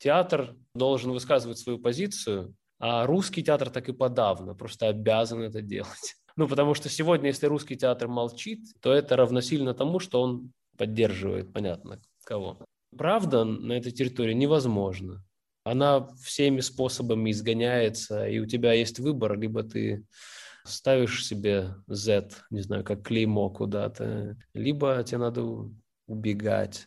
Театр должен высказывать свою позицию, а русский театр так и подавно, просто обязан это делать. Ну, потому что сегодня, если русский театр молчит, то это равносильно тому, что он поддерживает, понятно, кого. Правда на этой территории невозможно. Она всеми способами изгоняется, и у тебя есть выбор, либо ты ставишь себе Z, не знаю, как клеймо куда-то, либо тебе надо убегать.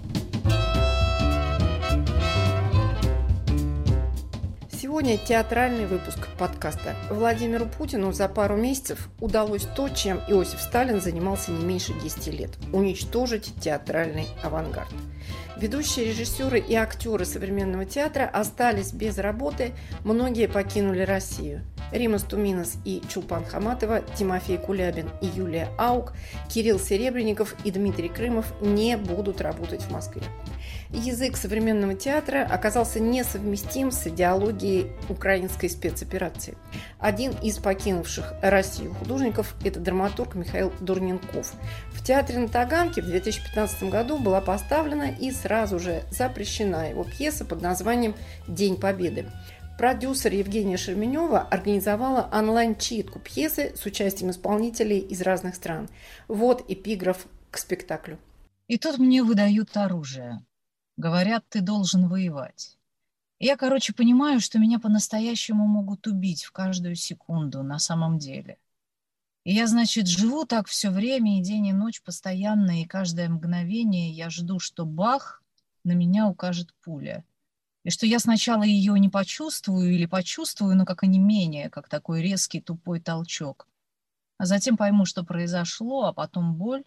Сегодня театральный выпуск подкаста. Владимиру Путину за пару месяцев удалось то, чем Иосиф Сталин занимался не меньше 10 лет – уничтожить театральный авангард. Ведущие режиссеры и актеры современного театра остались без работы, многие покинули Россию. Рима Стуминас и Чулпан Хаматова, Тимофей Кулябин и Юлия Аук, Кирилл Серебренников и Дмитрий Крымов не будут работать в Москве язык современного театра оказался несовместим с идеологией украинской спецоперации. Один из покинувших Россию художников – это драматург Михаил Дурненков. В театре на Таганке в 2015 году была поставлена и сразу же запрещена его пьеса под названием «День Победы». Продюсер Евгения Шерменева организовала онлайн-читку пьесы с участием исполнителей из разных стран. Вот эпиграф к спектаклю. И тут мне выдают оружие. Говорят, ты должен воевать. Я, короче, понимаю, что меня по-настоящему могут убить в каждую секунду на самом деле. И я, значит, живу так все время, и день, и ночь постоянно, и каждое мгновение я жду, что бах, на меня укажет пуля. И что я сначала ее не почувствую или почувствую, но как и не менее, как такой резкий тупой толчок. А затем пойму, что произошло, а потом боль,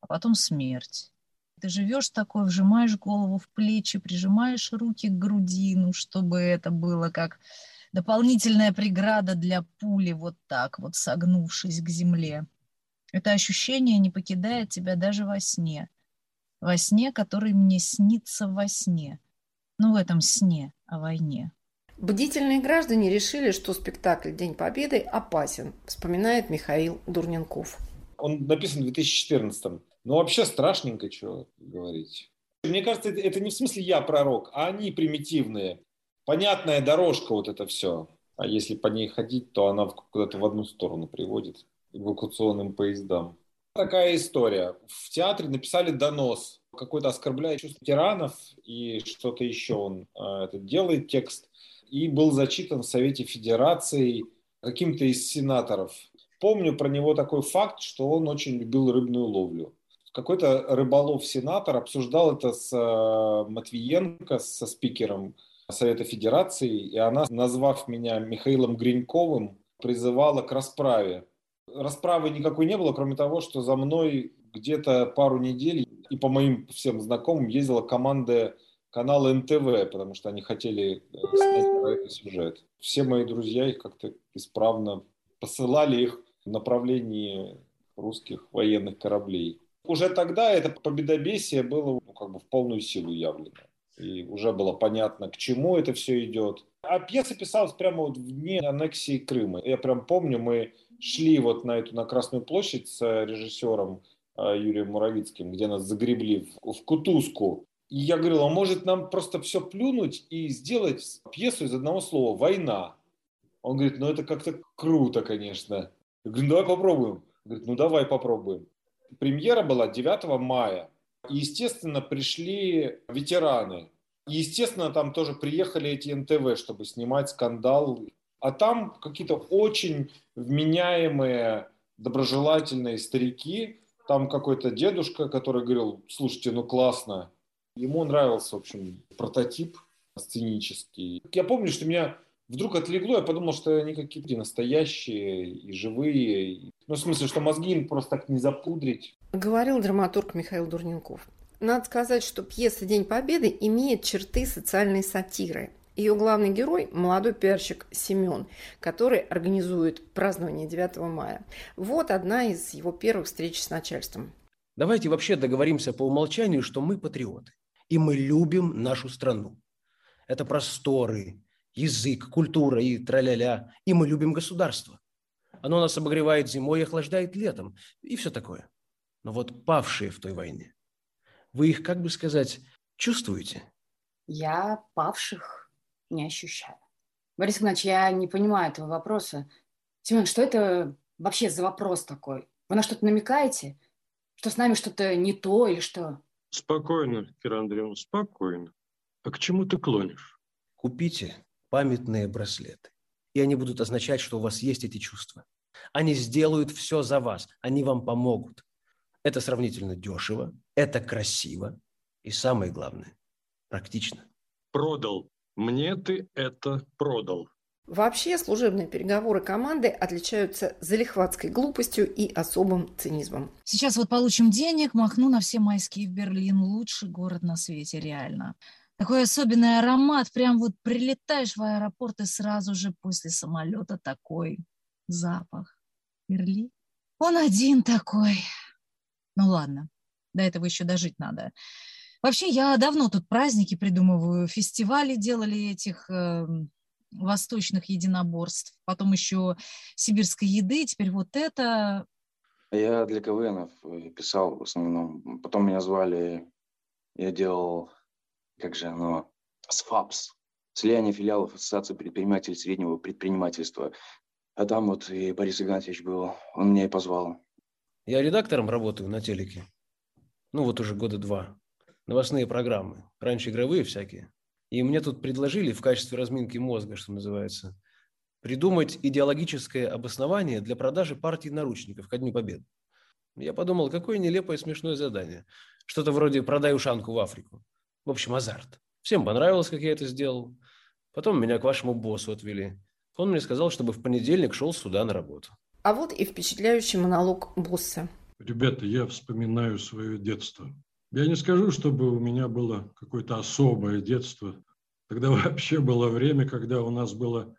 а потом смерть. Ты живешь такой, вжимаешь голову в плечи, прижимаешь руки к груди, ну, чтобы это было как дополнительная преграда для пули, вот так вот согнувшись к земле. Это ощущение не покидает тебя даже во сне. Во сне, который мне снится во сне. Ну, в этом сне о войне. Бдительные граждане решили, что спектакль «День Победы» опасен, вспоминает Михаил Дурненков. Он написан в 2014 -м. Ну, вообще страшненько, что говорить. Мне кажется, это, это не в смысле я пророк, а они примитивные. Понятная дорожка вот это все. А если по ней ходить, то она куда-то в одну сторону приводит эвакуационным поездам. Такая история. В театре написали донос. Какой-то оскорбляет чувство тиранов и что-то еще он э, это делает, текст. И был зачитан в Совете Федерации каким-то из сенаторов. Помню про него такой факт, что он очень любил рыбную ловлю какой-то рыболов-сенатор обсуждал это с э, Матвиенко, со спикером Совета Федерации, и она, назвав меня Михаилом Гриньковым, призывала к расправе. Расправы никакой не было, кроме того, что за мной где-то пару недель и по моим всем знакомым ездила команда канала НТВ, потому что они хотели э, снять этот сюжет. Все мои друзья их как-то исправно посылали их в направлении русских военных кораблей уже тогда это победобесие было ну, как бы в полную силу явлено. И уже было понятно, к чему это все идет. А пьеса писалась прямо вот вне аннексии Крыма. Я прям помню, мы шли вот на эту, на Красную площадь с режиссером а, Юрием Муравицким, где нас загребли в, в кутузку. И я говорил, а может нам просто все плюнуть и сделать пьесу из одного слова «война». Он говорит, ну это как-то круто, конечно. Я говорю, ну давай попробуем. Говорит, ну давай попробуем премьера была 9 мая. И, естественно, пришли ветераны. И, естественно, там тоже приехали эти НТВ, чтобы снимать скандал. А там какие-то очень вменяемые, доброжелательные старики. Там какой-то дедушка, который говорил, слушайте, ну классно. Ему нравился, в общем, прототип сценический. Я помню, что меня вдруг отлегло, я подумал, что они какие-то настоящие и живые. Ну, в смысле, что мозги им просто так не запудрить. Говорил драматург Михаил Дурненков. Надо сказать, что пьеса «День Победы» имеет черты социальной сатиры. Ее главный герой – молодой пиарщик Семен, который организует празднование 9 мая. Вот одна из его первых встреч с начальством. Давайте вообще договоримся по умолчанию, что мы патриоты, и мы любим нашу страну. Это просторы, язык, культура и траля-ля, и мы любим государство. Оно нас обогревает зимой и охлаждает летом, и все такое. Но вот павшие в той войне, вы их, как бы сказать, чувствуете? Я павших не ощущаю. Борис Игнатьевич, я не понимаю этого вопроса. Семен, что это вообще за вопрос такой? Вы на что-то намекаете? Что с нами что-то не то или что? Спокойно, Кира Андреевна, спокойно. А к чему ты клонишь? Купите памятные браслеты, и они будут означать, что у вас есть эти чувства. Они сделают все за вас, они вам помогут. Это сравнительно дешево, это красиво и самое главное, практично. Продал. Мне ты это продал. Вообще служебные переговоры команды отличаются залихватской глупостью и особым цинизмом. Сейчас вот получим денег, махну на все майские в Берлин. Лучший город на свете, реально. Такой особенный аромат, прям вот прилетаешь в аэропорт и сразу же после самолета такой запах. Берлин. Он один такой. Ну ладно, до этого еще дожить надо. Вообще, я давно тут праздники придумываю, фестивали делали этих э, восточных единоборств, потом еще сибирской еды, теперь вот это. Я для КВНов э, писал в основном. Потом меня звали, я делал, как же оно, СФАПС, слияние филиалов Ассоциации предпринимателей среднего предпринимательства. А там вот и Борис Игнатьевич был, он меня и позвал. Я редактором работаю на телеке. Ну, вот уже года два. Новостные программы. Раньше игровые всякие. И мне тут предложили в качестве разминки мозга, что называется, придумать идеологическое обоснование для продажи партии наручников ко Дню Победы. Я подумал, какое нелепое смешное задание. Что-то вроде «продай ушанку в Африку». В общем, азарт. Всем понравилось, как я это сделал. Потом меня к вашему боссу отвели. Он мне сказал, чтобы в понедельник шел сюда на работу. А вот и впечатляющий монолог босса. Ребята, я вспоминаю свое детство. Я не скажу, чтобы у меня было какое-то особое детство. Тогда вообще было время, когда у нас было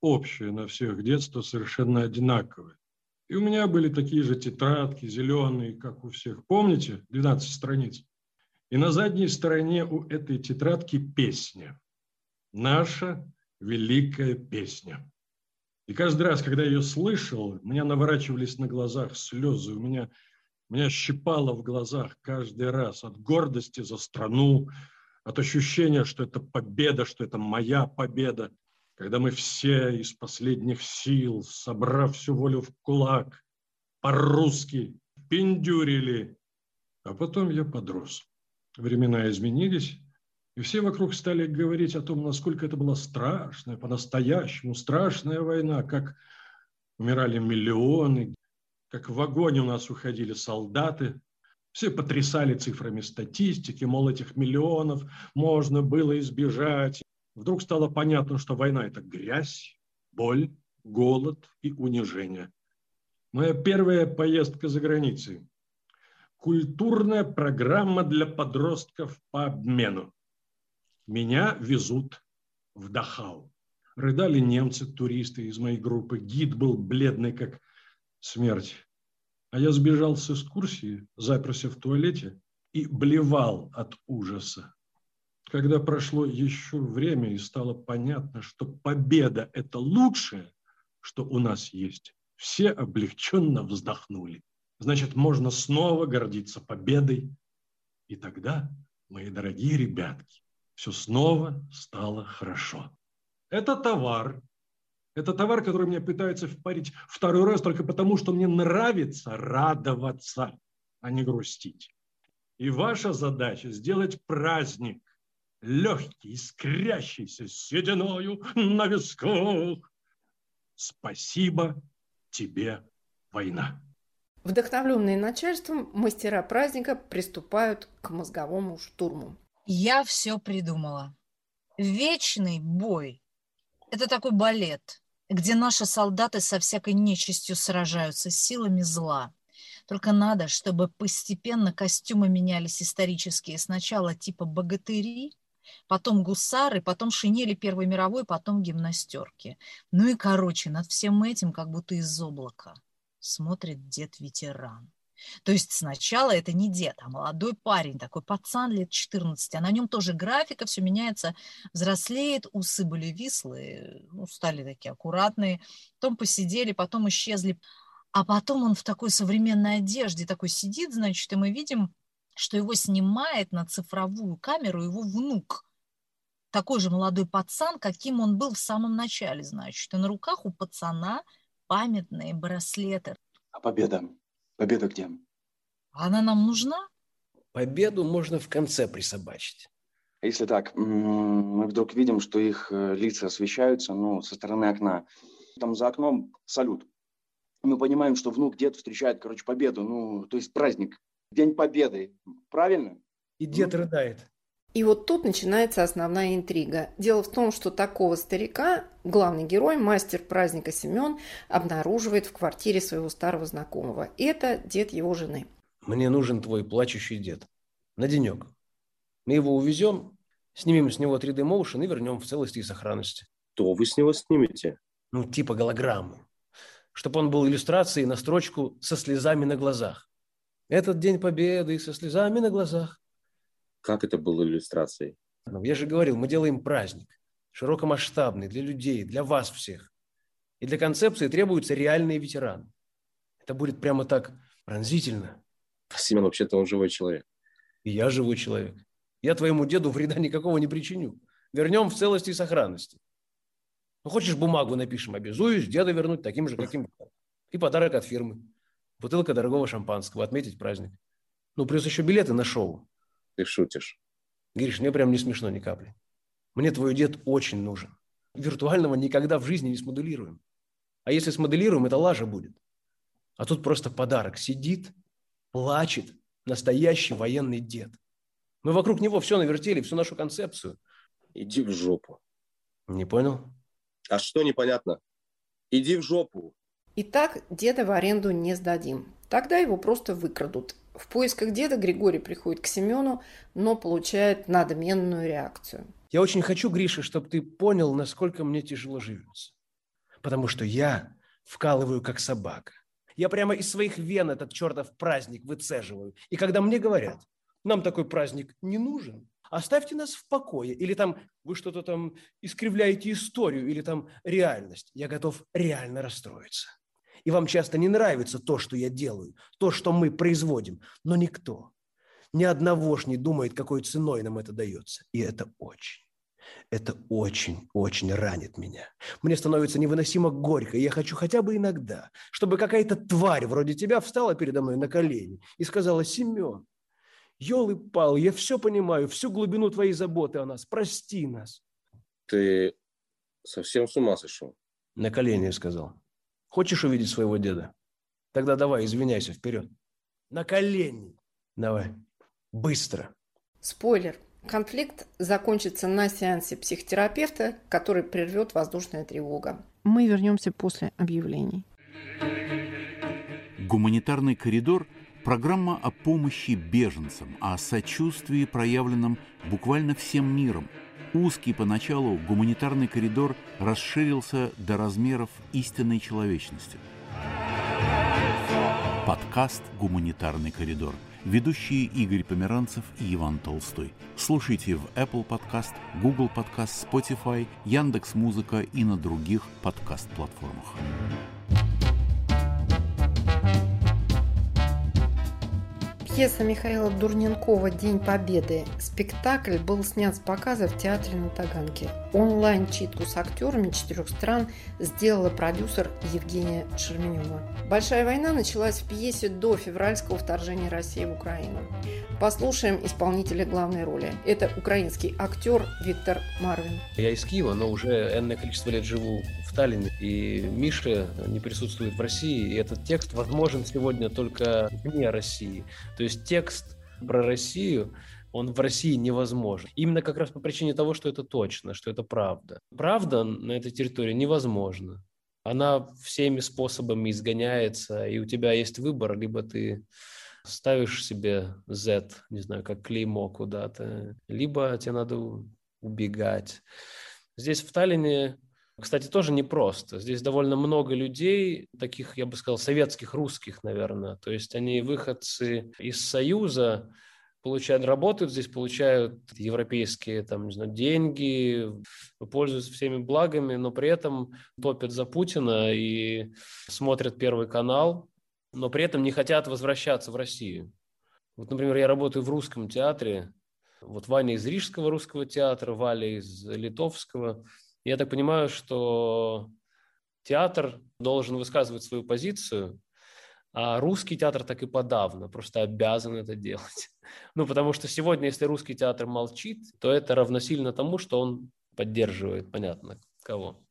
общее на всех детство совершенно одинаковое. И у меня были такие же тетрадки, зеленые, как у всех. Помните? 12 страниц. И на задней стороне у этой тетрадки песня. Наша великая песня. И каждый раз, когда я ее слышал, у меня наворачивались на глазах слезы, у меня, меня щипало в глазах каждый раз от гордости за страну, от ощущения, что это победа, что это моя победа, когда мы все из последних сил, собрав всю волю в кулак, по-русски пиндюрили. А потом я подрос. Времена изменились, и все вокруг стали говорить о том, насколько это была страшная, по-настоящему страшная война, как умирали миллионы, как в огонь у нас уходили солдаты. Все потрясали цифрами статистики, мол, этих миллионов можно было избежать. Вдруг стало понятно, что война – это грязь, боль, голод и унижение. Моя первая поездка за границей. Культурная программа для подростков по обмену. Меня везут в Дахау. Рыдали немцы, туристы из моей группы. Гид был бледный, как смерть. А я сбежал с экскурсии, заперся в туалете и блевал от ужаса. Когда прошло еще время и стало понятно, что победа – это лучшее, что у нас есть, все облегченно вздохнули. Значит, можно снова гордиться победой. И тогда, мои дорогие ребятки, все снова стало хорошо. Это товар. Это товар, который мне пытаются впарить второй раз только потому, что мне нравится радоваться, а не грустить. И ваша задача сделать праздник легкий, искрящийся сединою на висках. Спасибо тебе, война. Вдохновленные начальством, мастера праздника приступают к мозговому штурму. Я все придумала. Вечный бой. Это такой балет, где наши солдаты со всякой нечистью сражаются силами зла. Только надо, чтобы постепенно костюмы менялись исторические. Сначала типа богатыри, потом гусары, потом шинели Первой мировой, потом гимнастерки. Ну и, короче, над всем этим как будто из облака смотрит дед-ветеран. То есть сначала это не дед, а молодой парень, такой пацан лет 14, а на нем тоже графика, все меняется, взрослеет, усы были вислые, ну, стали такие аккуратные, потом посидели, потом исчезли. А потом он в такой современной одежде такой сидит, значит, и мы видим, что его снимает на цифровую камеру его внук. Такой же молодой пацан, каким он был в самом начале, значит. И на руках у пацана памятные браслеты. А победа? Победа где? Она нам нужна? Победу можно в конце присобачить. А если так, мы вдруг видим, что их э, лица освещаются, ну, со стороны окна. Там за окном салют. Мы понимаем, что внук, дед встречает, короче, победу, ну, то есть праздник, День Победы, правильно? И дед ну. рыдает. И вот тут начинается основная интрига. Дело в том, что такого старика главный герой, мастер праздника Семен, обнаруживает в квартире своего старого знакомого. Это дед его жены. Мне нужен твой плачущий дед. На денек. Мы его увезем, снимем с него 3D Motion и вернем в целости и сохранности. То вы с него снимете? Ну, типа голограмму. Чтобы он был иллюстрацией на строчку со слезами на глазах. Этот день победы со слезами на глазах. Как это было иллюстрацией? Ну, я же говорил, мы делаем праздник. Широкомасштабный, для людей, для вас всех. И для концепции требуются реальные ветераны. Это будет прямо так пронзительно. Семен, вообще-то он живой человек. И я живой человек. Я твоему деду вреда никакого не причиню. Вернем в целости и сохранности. Ну, хочешь, бумагу напишем, обязуюсь деда вернуть таким же, каким был. И подарок от фирмы. Бутылка дорогого шампанского, отметить праздник. Ну, плюс еще билеты на шоу. Ты шутишь. Гриш, мне прям не смешно ни капли. Мне твой дед очень нужен. Виртуального никогда в жизни не смоделируем. А если смоделируем, это лажа будет. А тут просто подарок. Сидит, плачет настоящий военный дед. Мы вокруг него все навертели, всю нашу концепцию. Иди в жопу. Не понял? А что непонятно? Иди в жопу. Итак, деда в аренду не сдадим. Тогда его просто выкрадут. В поисках деда Григорий приходит к Семену, но получает надменную реакцию. Я очень хочу, Гриша, чтобы ты понял, насколько мне тяжело живется. Потому что я вкалываю как собака. Я прямо из своих вен этот чертов праздник выцеживаю. И когда мне говорят, нам такой праздник не нужен, оставьте нас в покое, или там вы что-то там искривляете историю, или там реальность, я готов реально расстроиться и вам часто не нравится то, что я делаю, то, что мы производим, но никто, ни одного ж не думает, какой ценой нам это дается. И это очень, это очень-очень ранит меня. Мне становится невыносимо горько, и я хочу хотя бы иногда, чтобы какая-то тварь вроде тебя встала передо мной на колени и сказала, Семен, елы-пал, я все понимаю, всю глубину твоей заботы о нас, прости нас. Ты совсем с ума сошел? На колени сказал. Хочешь увидеть своего деда? Тогда давай, извиняйся, вперед. На колени. Давай. Быстро. Спойлер. Конфликт закончится на сеансе психотерапевта, который прервет воздушная тревога. Мы вернемся после объявлений. Гуманитарный коридор – программа о помощи беженцам, о сочувствии, проявленном буквально всем миром – Узкий поначалу гуманитарный коридор расширился до размеров истинной человечности. Подкаст «Гуманитарный коридор». Ведущие Игорь Померанцев и Иван Толстой. Слушайте в Apple Podcast, Google Podcast, Spotify, Яндекс Музыка и на других подкаст-платформах. Пьеса Михаила Дурненкова «День Победы». Спектакль был снят с показа в театре на Таганке. Онлайн-читку с актерами четырех стран сделала продюсер Евгения Шерменева. Большая война началась в пьесе до февральского вторжения России в Украину. Послушаем исполнителя главной роли. Это украинский актер Виктор Марвин. Я из Киева, но уже энное количество лет живу Сталин и Миша не присутствуют в России, и этот текст возможен сегодня только вне России. То есть текст про Россию, он в России невозможен. Именно как раз по причине того, что это точно, что это правда. Правда на этой территории невозможно. она всеми способами изгоняется, и у тебя есть выбор, либо ты ставишь себе Z, не знаю, как клеймо куда-то, либо тебе надо убегать. Здесь в Таллине, кстати, тоже непросто. Здесь довольно много людей, таких, я бы сказал, советских, русских, наверное. То есть они выходцы из Союза, получают, работают здесь, получают европейские там, не знаю, деньги, пользуются всеми благами, но при этом топят за Путина и смотрят Первый канал, но при этом не хотят возвращаться в Россию. Вот, например, я работаю в русском театре, вот Ваня из Рижского русского театра, Валя из Литовского. Я так понимаю, что театр должен высказывать свою позицию, а русский театр так и подавно, просто обязан это делать. Ну, потому что сегодня, если русский театр молчит, то это равносильно тому, что он поддерживает, понятно, кого.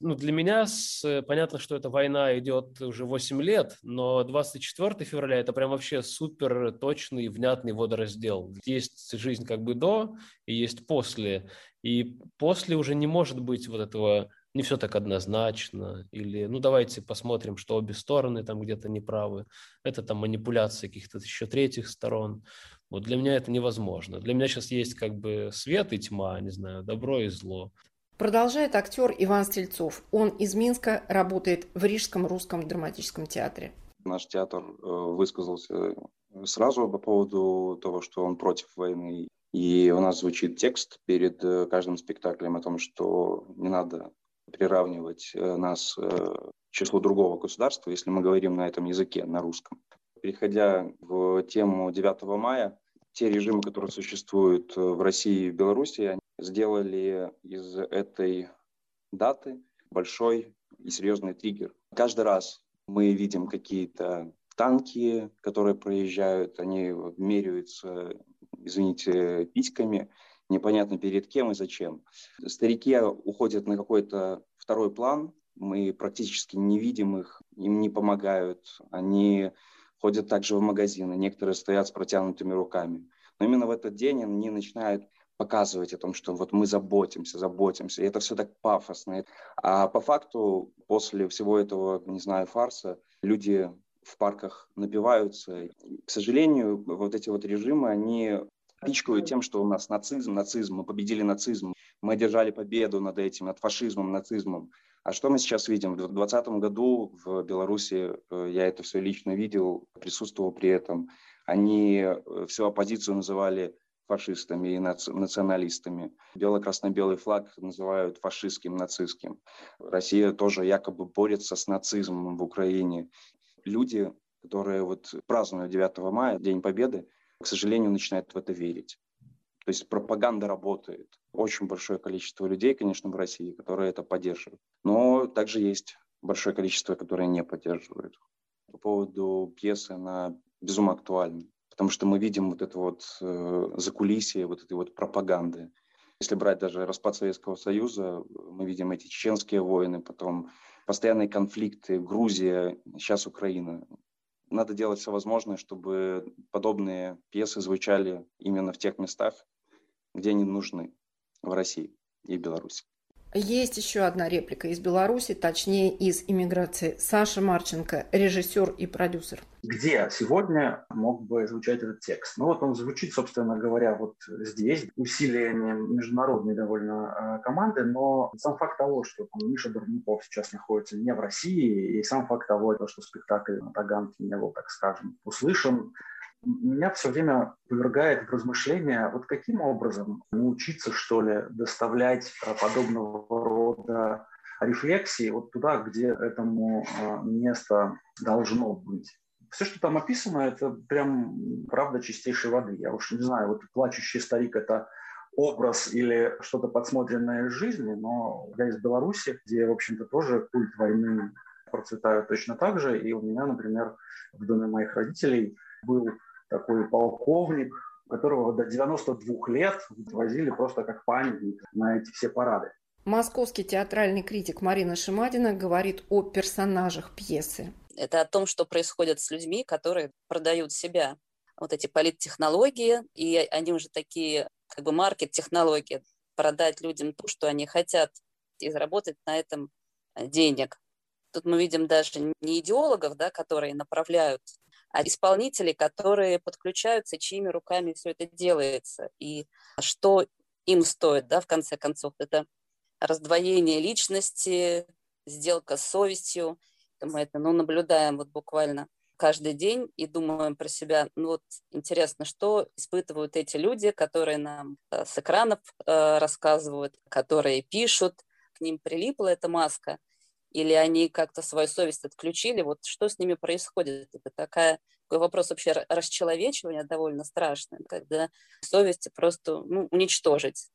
Ну, для меня с, понятно, что эта война идет уже 8 лет, но 24 февраля это прям вообще супер точный, внятный водораздел. Есть жизнь как бы до и есть после. И после уже не может быть вот этого не все так однозначно, или ну давайте посмотрим, что обе стороны там где-то неправы, это там манипуляции каких-то еще третьих сторон. Вот для меня это невозможно. Для меня сейчас есть как бы свет и тьма, не знаю, добро и зло. Продолжает актер Иван Стрельцов. Он из Минска работает в Рижском русском драматическом театре. Наш театр э, высказался сразу по поводу того, что он против войны. И у нас звучит текст перед э, каждым спектаклем о том, что не надо приравнивать э, нас к числу другого государства, если мы говорим на этом языке, на русском. Переходя в тему 9 мая, те режимы, которые существуют в России и Беларуси, они сделали из этой даты большой и серьезный триггер. Каждый раз мы видим какие-то танки, которые проезжают, они меряются, извините, письками, непонятно перед кем и зачем. Старики уходят на какой-то второй план, мы практически не видим их, им не помогают, они ходят также в магазины, некоторые стоят с протянутыми руками. Но именно в этот день они начинают показывать о том, что вот мы заботимся, заботимся, и это все так пафосно. А по факту после всего этого, не знаю, фарса, люди в парках напиваются. К сожалению, вот эти вот режимы, они пичкают тем, что у нас нацизм, нацизм, мы победили нацизм, мы одержали победу над этим, над фашизмом, нацизмом. А что мы сейчас видим? В 2020 году в Беларуси, э, я это все лично видел, присутствовал при этом, они э, всю оппозицию называли фашистами и националистами. Бело-красно-белый флаг называют фашистским, нацистским. Россия тоже якобы борется с нацизмом в Украине. Люди, которые вот празднуют 9 мая, День Победы, к сожалению, начинает в это верить. То есть пропаганда работает. Очень большое количество людей, конечно, в России, которые это поддерживают. Но также есть большое количество, которые не поддерживают. По поводу пьесы, она безумно актуальна, потому что мы видим вот это вот э, закулисье, вот этой вот пропаганды. Если брать даже распад Советского Союза, мы видим эти чеченские войны, потом постоянные конфликты, Грузия, сейчас Украина надо делать все возможное, чтобы подобные пьесы звучали именно в тех местах, где они нужны в России и Беларуси. Есть еще одна реплика из Беларуси, точнее из иммиграции. Саша Марченко, режиссер и продюсер. Где сегодня мог бы звучать этот текст? Ну вот он звучит, собственно говоря, вот здесь, усилиями международной довольно э, команды, но сам факт того, что там, Миша Дурников сейчас находится не в России, и сам факт того, что спектакль на Таганке не был, так скажем, услышан, меня все время повергает в размышления, вот каким образом научиться, что ли, доставлять э, подобного рода рефлексии вот туда, где этому э, место должно быть. Все, что там описано, это прям правда чистейшей воды. Я уж не знаю, вот плачущий старик – это образ или что-то подсмотренное из жизни, но я из Беларуси, где, в общем-то, тоже культ войны процветает точно так же. И у меня, например, в доме моих родителей был такой полковник, которого до 92 лет возили просто как памятник на эти все парады. Московский театральный критик Марина Шимадина говорит о персонажах пьесы. Это о том, что происходит с людьми, которые продают себя. Вот эти политтехнологии, и они уже такие как бы маркет-технологии, продать людям то, что они хотят, и заработать на этом денег. Тут мы видим даже не идеологов, да, которые направляют, исполнителей, которые подключаются, чьими руками все это делается. И что им стоит, да, в конце концов, это раздвоение личности, сделка с совестью. Мы это ну, наблюдаем вот буквально каждый день и думаем про себя, ну вот интересно, что испытывают эти люди, которые нам э, с экранов э, рассказывают, которые пишут, к ним прилипла эта маска, или они как-то свою совесть отключили, вот что с ними происходит? Это такая, такой вопрос вообще расчеловечивания довольно страшный, когда совесть просто ну, уничтожить.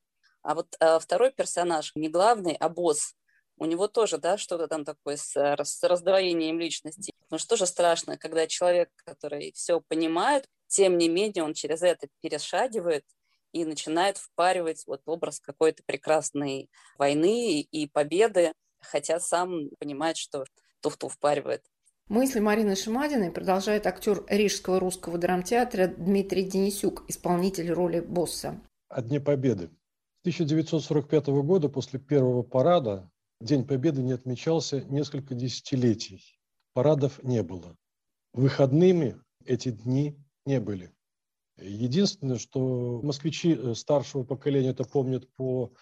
А вот а, второй персонаж, не главный, а босс, у него тоже, да, что-то там такое с, с раздвоением личности. Ну что же страшно, когда человек, который все понимает, тем не менее он через это перешагивает и начинает впаривать вот образ какой-то прекрасной войны и победы, хотя сам понимает, что туфту впаривает. Мысли Марины Шимадиной продолжает актер Рижского русского драмтеатра Дмитрий Денисюк, исполнитель роли босса. О Дне Победы. С 1945 года после первого парада День Победы не отмечался несколько десятилетий. Парадов не было. Выходными эти дни не были. Единственное, что москвичи э, старшего поколения это помнят по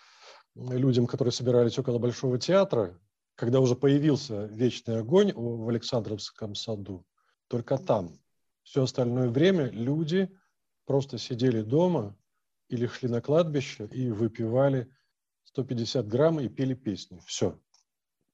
людям, которые собирались около Большого театра, когда уже появился вечный огонь в Александровском саду, только там. Все остальное время люди просто сидели дома или шли на кладбище и выпивали 150 грамм и пели песни. Все.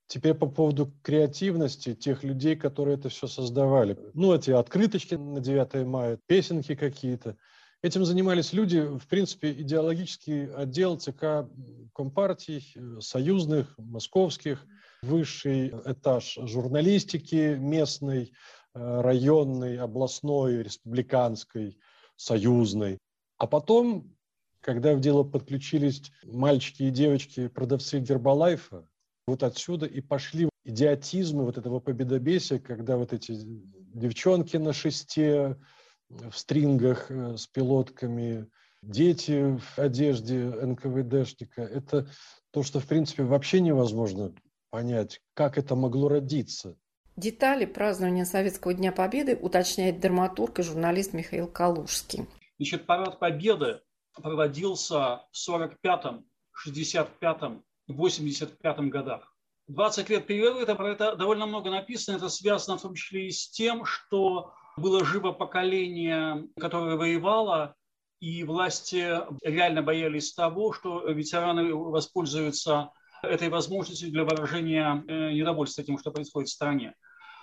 Теперь по поводу креативности тех людей, которые это все создавали. Ну, эти открыточки на 9 мая, песенки какие-то. Этим занимались люди, в принципе, идеологический отдел ЦК Компартий, э, союзных, московских, высший этаж журналистики местной, э, районной, областной, республиканской, союзной. А потом, когда в дело подключились мальчики и девочки, продавцы Гербалайфа, вот отсюда и пошли идиотизмы вот этого победобесия, когда вот эти девчонки на шесте, в стрингах э, с пилотками, дети в одежде НКВДшника. Это то, что, в принципе, вообще невозможно понять, как это могло родиться. Детали празднования Советского Дня Победы уточняет драматург и журналист Михаил Калужский. Значит, парад Победы проводился в 45-м, 65-м 85 годах. 20 лет перерыва, это, про это довольно много написано, это связано в том числе и с тем, что было живо поколение, которое воевало, и власти реально боялись того, что ветераны воспользуются этой возможностью для выражения э, недовольства тем, что происходит в стране.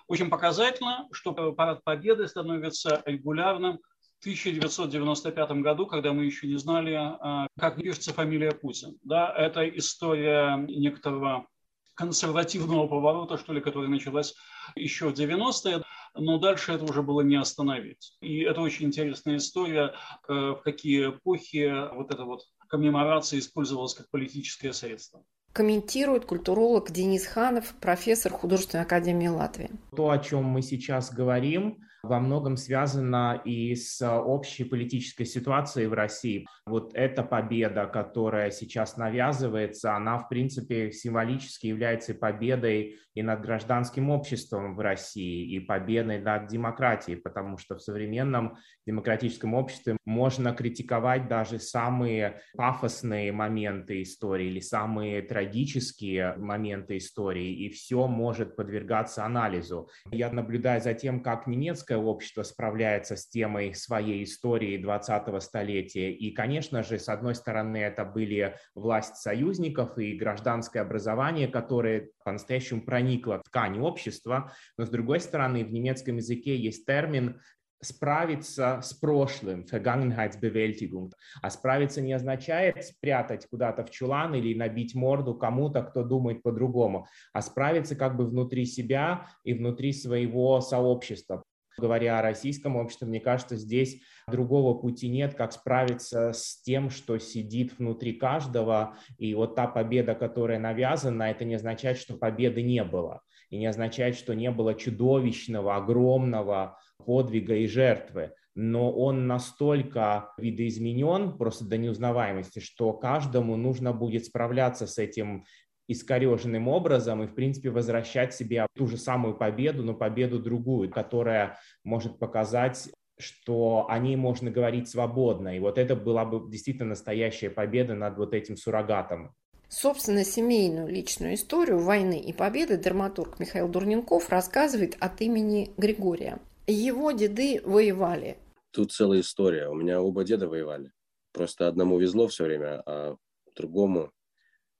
Очень показательно, что парад Победы становится регулярным 1995 году, когда мы еще не знали, а, как пишется фамилия Путин. Да, это история некоторого консервативного поворота, что ли, которая началась еще в 90-е, но дальше это уже было не остановить. И это очень интересная история, э, в какие эпохи вот эта вот коммеморация использовалась как политическое средство. Комментирует культуролог Денис Ханов, профессор художественной академии Латвии. То, о чем мы сейчас говорим, во многом связано и с общей политической ситуацией в России. Вот эта победа, которая сейчас навязывается, она, в принципе, символически является победой и над гражданским обществом в России, и победой над демократией, потому что в современном демократическом обществе можно критиковать даже самые пафосные моменты истории или самые трагические моменты истории, и все может подвергаться анализу. Я наблюдаю за тем, как немецкое общество справляется с темой своей истории 20-го столетия. И, конечно же, с одной стороны, это были власть союзников и гражданское образование, которое по-настоящему проникло в ткань общества, но, с другой стороны, в немецком языке есть термин, справиться с прошлым, Vergangenheitsbewältigung. А справиться не означает спрятать куда-то в чулан или набить морду кому-то, кто думает по-другому, а справиться как бы внутри себя и внутри своего сообщества. Говоря о российском обществе, мне кажется, здесь другого пути нет, как справиться с тем, что сидит внутри каждого. И вот та победа, которая навязана, это не означает, что победы не было. И не означает, что не было чудовищного, огромного подвига и жертвы. Но он настолько видоизменен просто до неузнаваемости, что каждому нужно будет справляться с этим искореженным образом и, в принципе, возвращать себе ту же самую победу, но победу другую, которая может показать что о ней можно говорить свободно. И вот это была бы действительно настоящая победа над вот этим суррогатом. Собственно, семейную личную историю войны и победы драматург Михаил Дурненков рассказывает от имени Григория. Его деды воевали. Тут целая история. У меня оба деда воевали. Просто одному везло все время, а другому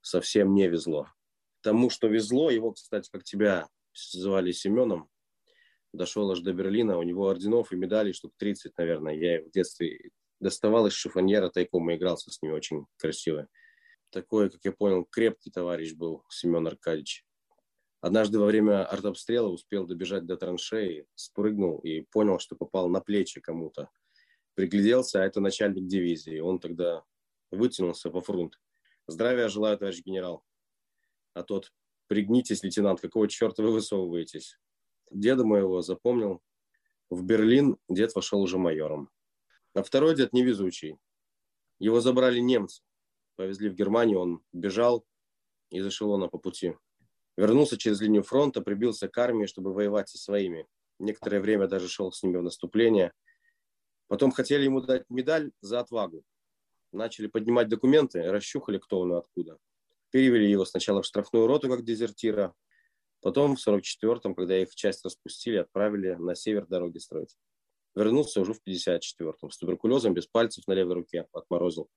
совсем не везло. Тому, что везло, его, кстати, как тебя звали Семеном, дошел аж до Берлина, у него орденов и медалей штук 30, наверное. Я в детстве доставал из шифоньера тайком и игрался с ними очень красиво. Такой, как я понял, крепкий товарищ был Семен Аркадьевич. Однажды во время артобстрела успел добежать до траншеи, спрыгнул и понял, что попал на плечи кому-то. Пригляделся, а это начальник дивизии. Он тогда вытянулся по фронту. Здравия желаю, товарищ генерал. А тот, пригнитесь, лейтенант, какого черта вы высовываетесь? Деда моего запомнил. В Берлин дед вошел уже майором. А второй дед невезучий. Его забрали немцы. Повезли в Германию, он бежал из эшелона по пути. Вернулся через линию фронта, прибился к армии, чтобы воевать со своими. Некоторое время даже шел с ними в наступление. Потом хотели ему дать медаль за отвагу. Начали поднимать документы, расщухали, кто он и откуда. Перевели его сначала в штрафную роту как дезертира, Потом в 44-м, когда их часть распустили, отправили на север дороги строить. Вернулся уже в 54-м. С туберкулезом, без пальцев на левой руке, отморозил.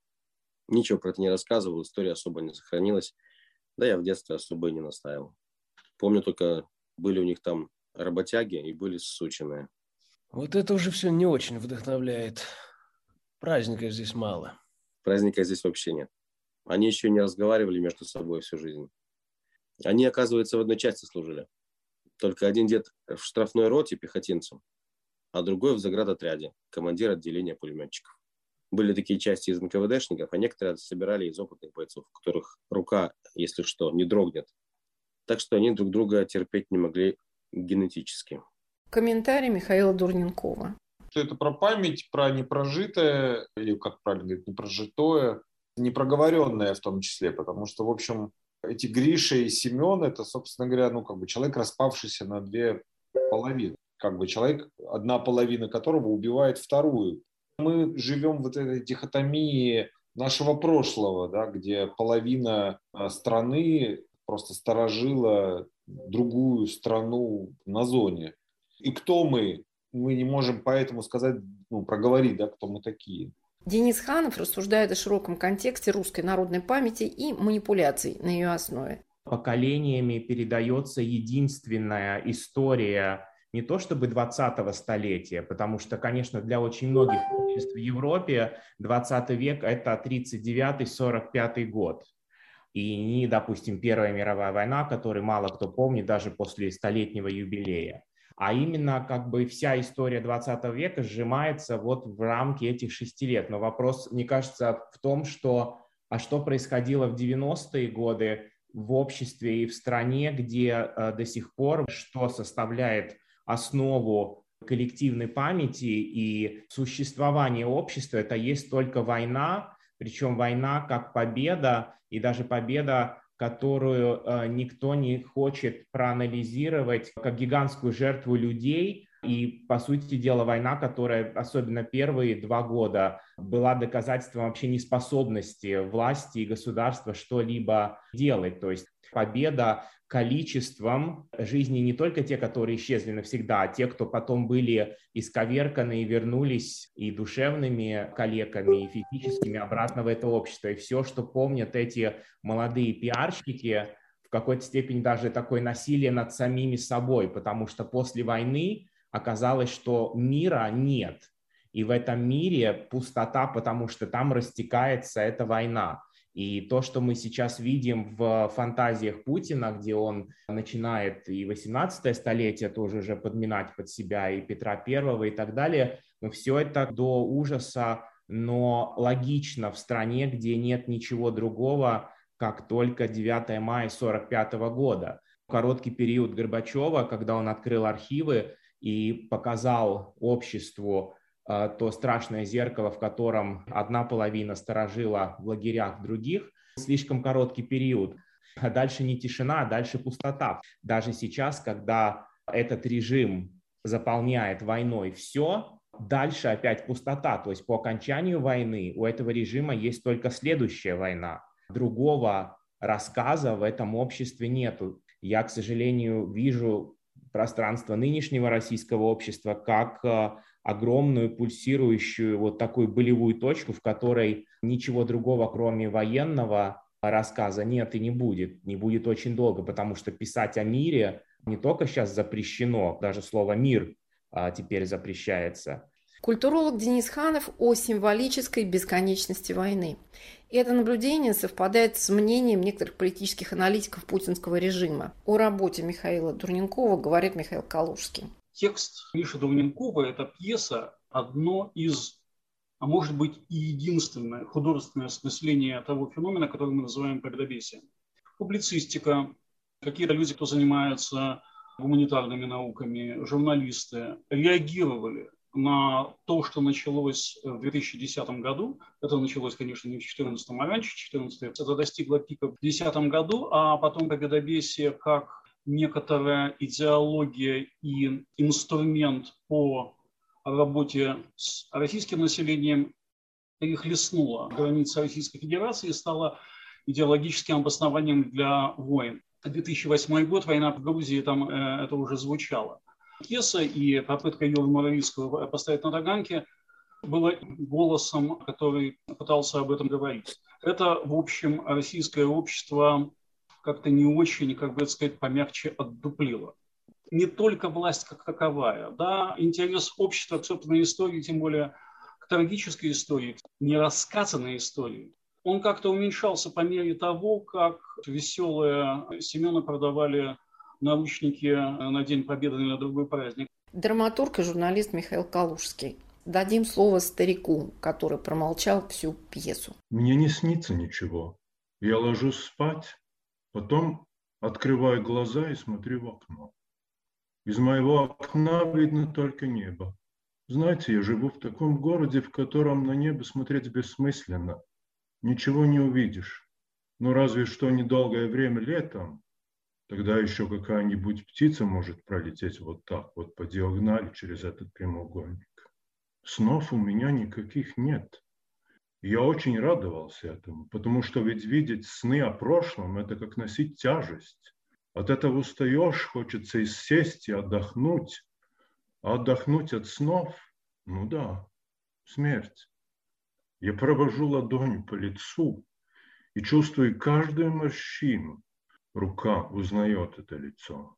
Ничего про это не рассказывал, история особо не сохранилась. Да я в детстве особо и не настаивал. Помню только, были у них там работяги и были сученые. Вот это уже все не очень вдохновляет. Праздника здесь мало. Праздника здесь вообще нет. Они еще не разговаривали между собой всю жизнь. Они, оказывается, в одной части служили. Только один дед в штрафной роте пехотинцем, а другой в заградотряде, командир отделения пулеметчиков. Были такие части из НКВДшников, а некоторые собирали из опытных бойцов, у которых рука, если что, не дрогнет. Так что они друг друга терпеть не могли генетически. Комментарий Михаила Дурненкова. Что это про память, про непрожитое, или как правильно говорить, непрожитое, непроговоренное в том числе, потому что, в общем, эти Гриша и Семен, это, собственно говоря, ну, как бы человек, распавшийся на две половины. Как бы человек, одна половина которого убивает вторую. Мы живем в этой дихотомии нашего прошлого, да, где половина а, страны просто сторожила другую страну на зоне. И кто мы? Мы не можем поэтому сказать, ну, проговорить, да, кто мы такие. Денис Ханов рассуждает о широком контексте русской народной памяти и манипуляций на ее основе. Поколениями передается единственная история не то чтобы 20-го столетия, потому что, конечно, для очень многих обществ в Европе 20 век – это 39-45 год. И не, допустим, Первая мировая война, которую мало кто помнит даже после столетнего юбилея а именно как бы вся история 20 века сжимается вот в рамки этих шести лет. Но вопрос, мне кажется, в том, что а что происходило в 90-е годы в обществе и в стране, где э, до сих пор, что составляет основу коллективной памяти и существования общества, это есть только война, причем война как победа, и даже победа которую э, никто не хочет проанализировать как гигантскую жертву людей. И, по сути дела, война, которая, особенно первые два года, была доказательством вообще неспособности власти и государства что-либо делать. То есть победа количеством жизни не только те, которые исчезли навсегда, а те, кто потом были исковерканы и вернулись и душевными коллегами, и физическими обратно в это общество. И все, что помнят эти молодые пиарщики, в какой-то степени даже такое насилие над самими собой, потому что после войны оказалось, что мира нет. И в этом мире пустота, потому что там растекается эта война. И то, что мы сейчас видим в фантазиях Путина, где он начинает и 18 столетие тоже уже подминать под себя, и Петра Первого и так далее, но все это до ужаса, но логично в стране, где нет ничего другого, как только 9 мая 1945 года. Короткий период Горбачева, когда он открыл архивы и показал обществу то страшное зеркало, в котором одна половина сторожила в лагерях других, слишком короткий период. а дальше не тишина, а дальше пустота. Даже сейчас, когда этот режим заполняет войной все, дальше опять пустота. То есть по окончанию войны у этого режима есть только следующая война. Другого рассказа в этом обществе нету. Я, к сожалению, вижу пространство нынешнего российского общества как э, огромную пульсирующую вот такую болевую точку, в которой ничего другого, кроме военного рассказа нет и не будет. Не будет очень долго, потому что писать о мире не только сейчас запрещено, даже слово «мир» а, теперь запрещается. Культуролог Денис Ханов о символической бесконечности войны. И это наблюдение совпадает с мнением некоторых политических аналитиков путинского режима. О работе Михаила Дурненкова говорит Михаил Калужский. Текст Миши Дурненкова – это пьеса, одно из, а может быть и единственное художественное осмысление того феномена, который мы называем победобесием. Публицистика, какие-то люди, кто занимается гуманитарными науками, журналисты, реагировали на то, что началось в 2010 году. Это началось, конечно, не в 2014, а раньше, 2014. Это достигло пика в 2010 году, а потом победобесие как некоторая идеология и инструмент по работе с российским населением перехлестнула границы Российской Федерации и стала идеологическим обоснованием для войн. 2008 год, война в Грузии, там э, это уже звучало. Пьеса и попытка Юрия Моровицкого поставить на таганке было голосом, который пытался об этом говорить. Это, в общем, российское общество как-то не очень, как бы сказать, помягче отдуплило. Не только власть как таковая, да, интерес общества к собственной истории, тем более к трагической истории, не рассказанной истории, он как-то уменьшался по мере того, как веселые Семена продавали наручники на День Победы или на другой праздник. Драматург и журналист Михаил Калужский. Дадим слово старику, который промолчал всю пьесу. Мне не снится ничего. Я ложусь спать, потом открываю глаза и смотрю в окно. Из моего окна видно только небо. Знаете, я живу в таком городе, в котором на небо смотреть бессмысленно – ничего не увидишь. Ну, разве что недолгое время летом, тогда еще какая-нибудь птица может пролететь вот так, вот по диагонали через этот прямоугольник. Снов у меня никаких нет. Я очень радовался этому, потому что ведь видеть сны о прошлом – это как носить тяжесть. От этого устаешь, хочется и сесть, и отдохнуть. А отдохнуть от снов – ну да, смерть. Я провожу ладонью по лицу и чувствую каждую морщину. Рука узнает это лицо.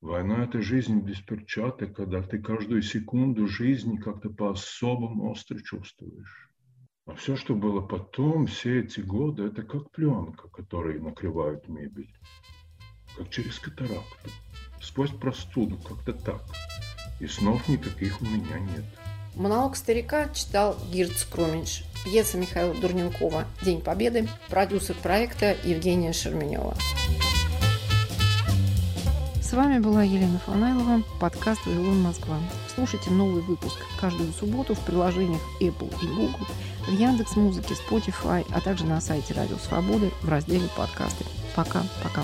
Война – это жизнь без перчаток, когда ты каждую секунду жизни как-то по-особому остро чувствуешь. А все, что было потом, все эти годы, это как пленка, которой накрывают мебель. Как через катаракту. Сквозь простуду, как-то так. И снов никаких у меня нет. Монолог старика читал Гирд Скроминч. Пьеса Михаила Дурненкова «День Победы», продюсер проекта Евгения Шерменева. С вами была Елена Фанайлова, подкаст «Вавилон Москва». Слушайте новый выпуск каждую субботу в приложениях Apple и Google, в Яндекс Музыке, Spotify, а также на сайте Радио Свободы в разделе «Подкасты». Пока-пока.